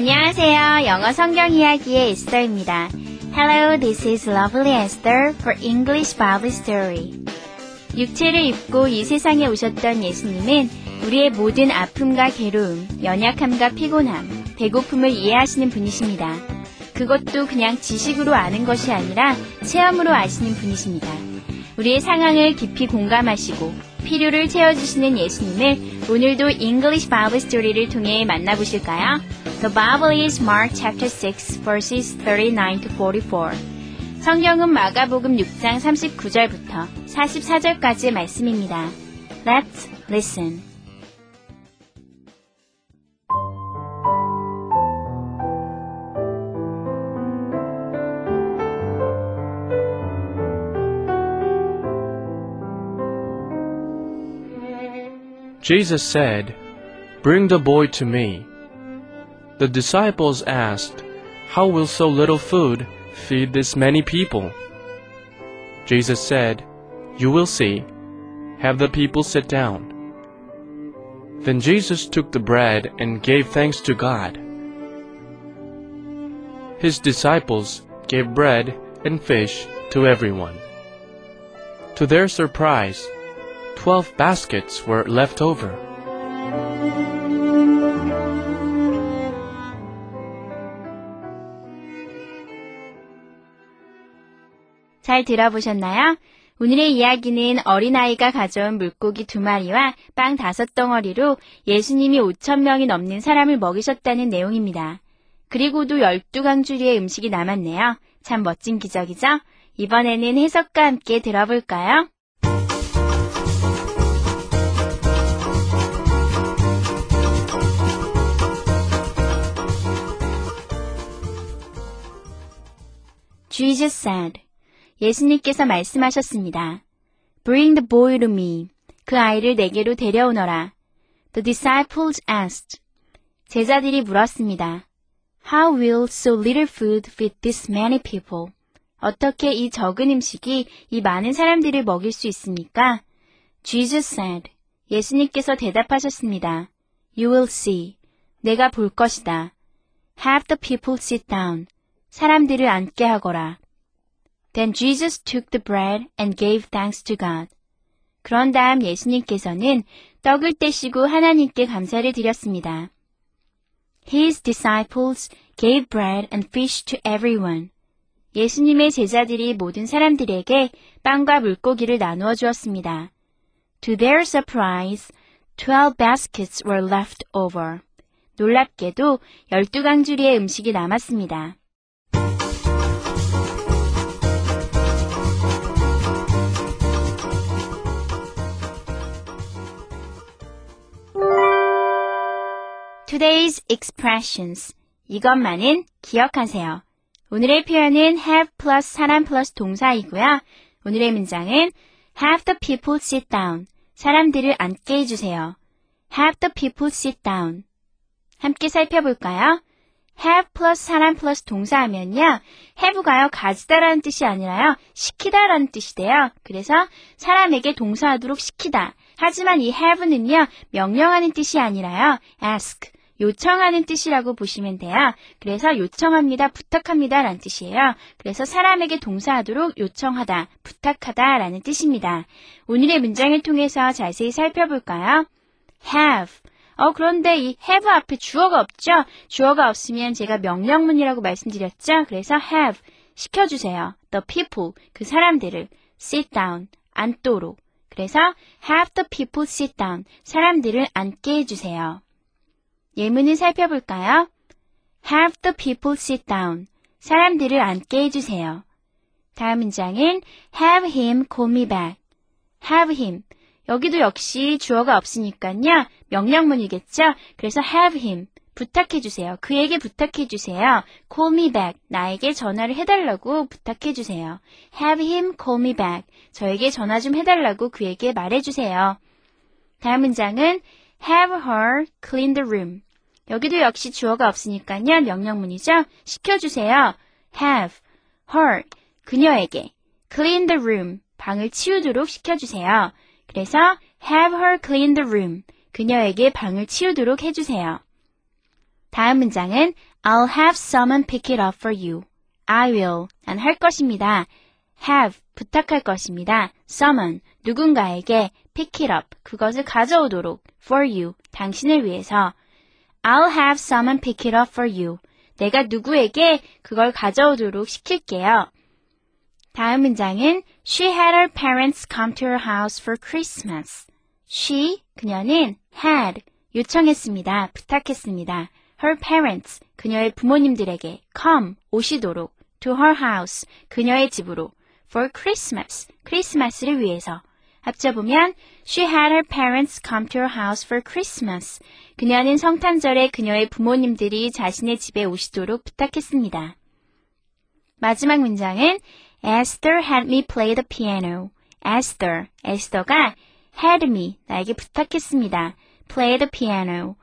안녕하세요. 영어 성경 이야기의 에스더입니다. Hello, this is Lovely Esther for English Bible Story. 육체를 입고 이 세상에 오셨던 예수님은 우리의 모든 아픔과 괴로움, 연약함과 피곤함, 배고픔을 이해하시는 분이십니다. 그것도 그냥 지식으로 아는 것이 아니라 체험으로 아시는 분이십니다. 우리의 상황을 깊이 공감하시고 필요를 채워주시는 예수님을 오늘도 English Bible Story를 통해 만나보실까요? The Bible is Mark chapter 6 verses 39 to 44. 성경은 마가복음 6장 39절부터 44절까지의 말씀입니다. Let's listen. Jesus said, Bring the boy to me. The disciples asked, How will so little food feed this many people? Jesus said, You will see. Have the people sit down. Then Jesus took the bread and gave thanks to God. His disciples gave bread and fish to everyone. To their surprise, twelve baskets were left over. 잘 들어보셨나요? 오늘의 이야기는 어린아이가 가져온 물고기 두 마리와 빵 다섯 덩어리로 예수님이 5천 명이 넘는 사람을 먹이셨다는 내용입니다. 그리고도 열두 강주리의 음식이 남았네요. 참 멋진 기적이죠? 이번에는 해석과 함께 들어볼까요? Jesus said, 예수님께서 말씀하셨습니다. Bring the boy to me. 그 아이를 내게로 데려오너라. The disciples asked. 제자들이 물었습니다. How will so little food feed this many people? 어떻게 이 적은 음식이 이 많은 사람들을 먹일 수 있습니까? Jesus said. 예수님께서 대답하셨습니다. You will see. 내가 볼 것이다. Have the people sit down. 사람들을 앉게 하거라. Then Jesus took the bread and gave thanks to God. 그런 다음 예수님께서는 떡을 떼시고 하나님께 감사를 드렸습니다. His disciples gave bread and fish to everyone. 예수님의 제자들이 모든 사람들에게 빵과 물고기를 나누어 주었습니다. To their surprise, 12 baskets were left over. 놀랍게도 12강주리의 음식이 남았습니다. Today's expressions. 이것만은 기억하세요. 오늘의 표현은 have 플러스 사람 플러스 동사이고요. 오늘의 문장은 have the people sit down. 사람들을 앉게 해주세요. have the people sit down. 함께 살펴볼까요? have 플러스 사람 플러스 동사하면요. have가요, 가지다라는 뜻이 아니라요, 시키다라는 뜻이 돼요. 그래서 사람에게 동사하도록 시키다. 하지만 이 have는요, 명령하는 뜻이 아니라요, ask. 요청하는 뜻이라고 보시면 돼요. 그래서 요청합니다, 부탁합니다 라는 뜻이에요. 그래서 사람에게 동사하도록 요청하다, 부탁하다 라는 뜻입니다. 오늘의 문장을 통해서 자세히 살펴볼까요? have. 어, 그런데 이 have 앞에 주어가 없죠? 주어가 없으면 제가 명령문이라고 말씀드렸죠? 그래서 have. 시켜주세요. the people. 그 사람들을 sit down. 앉도록. 그래서 have the people sit down. 사람들을 앉게 해주세요. 예문을 살펴볼까요? Have the people sit down. 사람들을 앉게 해주세요. 다음 문장은 Have him call me back. Have him. 여기도 역시 주어가 없으니까요. 명령문이겠죠? 그래서 have him. 부탁해주세요. 그에게 부탁해주세요. call me back. 나에게 전화를 해달라고 부탁해주세요. have him call me back. 저에게 전화 좀 해달라고 그에게 말해주세요. 다음 문장은 have her clean the room. 여기도 역시 주어가 없으니까요. 명령문이죠. 시켜주세요. have her 그녀에게 clean the room 방을 치우도록 시켜주세요. 그래서 have her clean the room 그녀에게 방을 치우도록 해주세요. 다음 문장은 I'll have someone pick it up for you. I will. 난 할 것입니다. have. 부탁할 것입니다. someone. 누군가에게 pick it up. 그것을 가져오도록 for you. 당신을 위해서. I'll have someone pick it up for you. 내가 누구에게 그걸 가져오도록 시킬게요. 다음 문장은 She had her parents come to her house for Christmas. She, 그녀는 had, 요청했습니다. 부탁했습니다. Her parents, 그녀의 부모님들에게 come, 오시도록 to her house, 그녀의 집으로 for Christmas, 크리스마스를 위해서. 합쳐보면 She had her parents come to her house for Christmas. 그녀는 성탄절에 그녀의 부모님들이 자신의 집에 오시도록 부탁했습니다. 마지막 문장은 Esther had me play the piano. Esther, 에스더가 had me, 나에게 부탁했습니다. play the piano.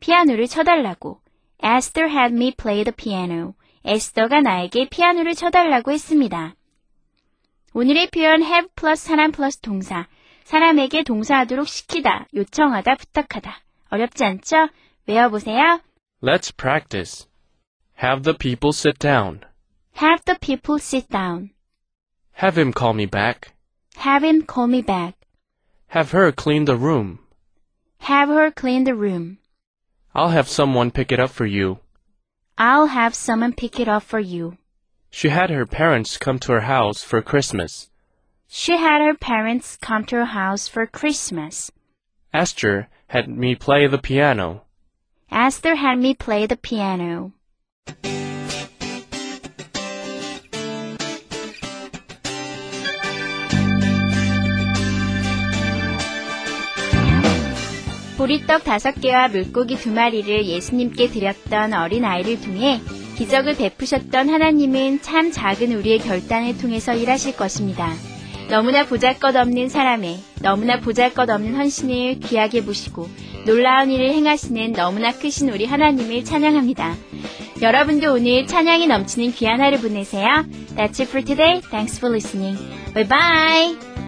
피아노를 쳐달라고. Esther had me play the piano. 에스더가 나에게 피아노를 쳐달라고 했습니다. 오늘의 표현 have 플러스 사람 플러스 동사. 사람에게 동사하도록 시키다, 요청하다, 부탁하다. 어렵지 않죠? 외워보세요. Let's practice. Have the people sit down. Have the people sit down. Have him call me back. Have him call me back. Have her clean the room. Have her clean the room. I'll have someone pick it up for you. I'll have someone pick it up for you. She had her parents come to her house for Christmas. She had her parents come to her house for Christmas. Esther had me play the piano. Esther had me play the piano. 보리떡 다섯 개와 물고기 두 마리를 예수님께 드렸던 어린 아이를 통해 기적을 베푸셨던 하나님은 참 작은 우리의 결단을 통해서 일하실 것입니다. 너무나 보잘것없는 사람의 너무나 보잘것없는 헌신을 귀하게 보시고 놀라운 일을 행하시는 너무나 크신 우리 하나님을 찬양합니다. 여러분도 오늘 찬양이 넘치는 귀한 하루 보내세요. That's it for today. Thanks for listening. Bye bye.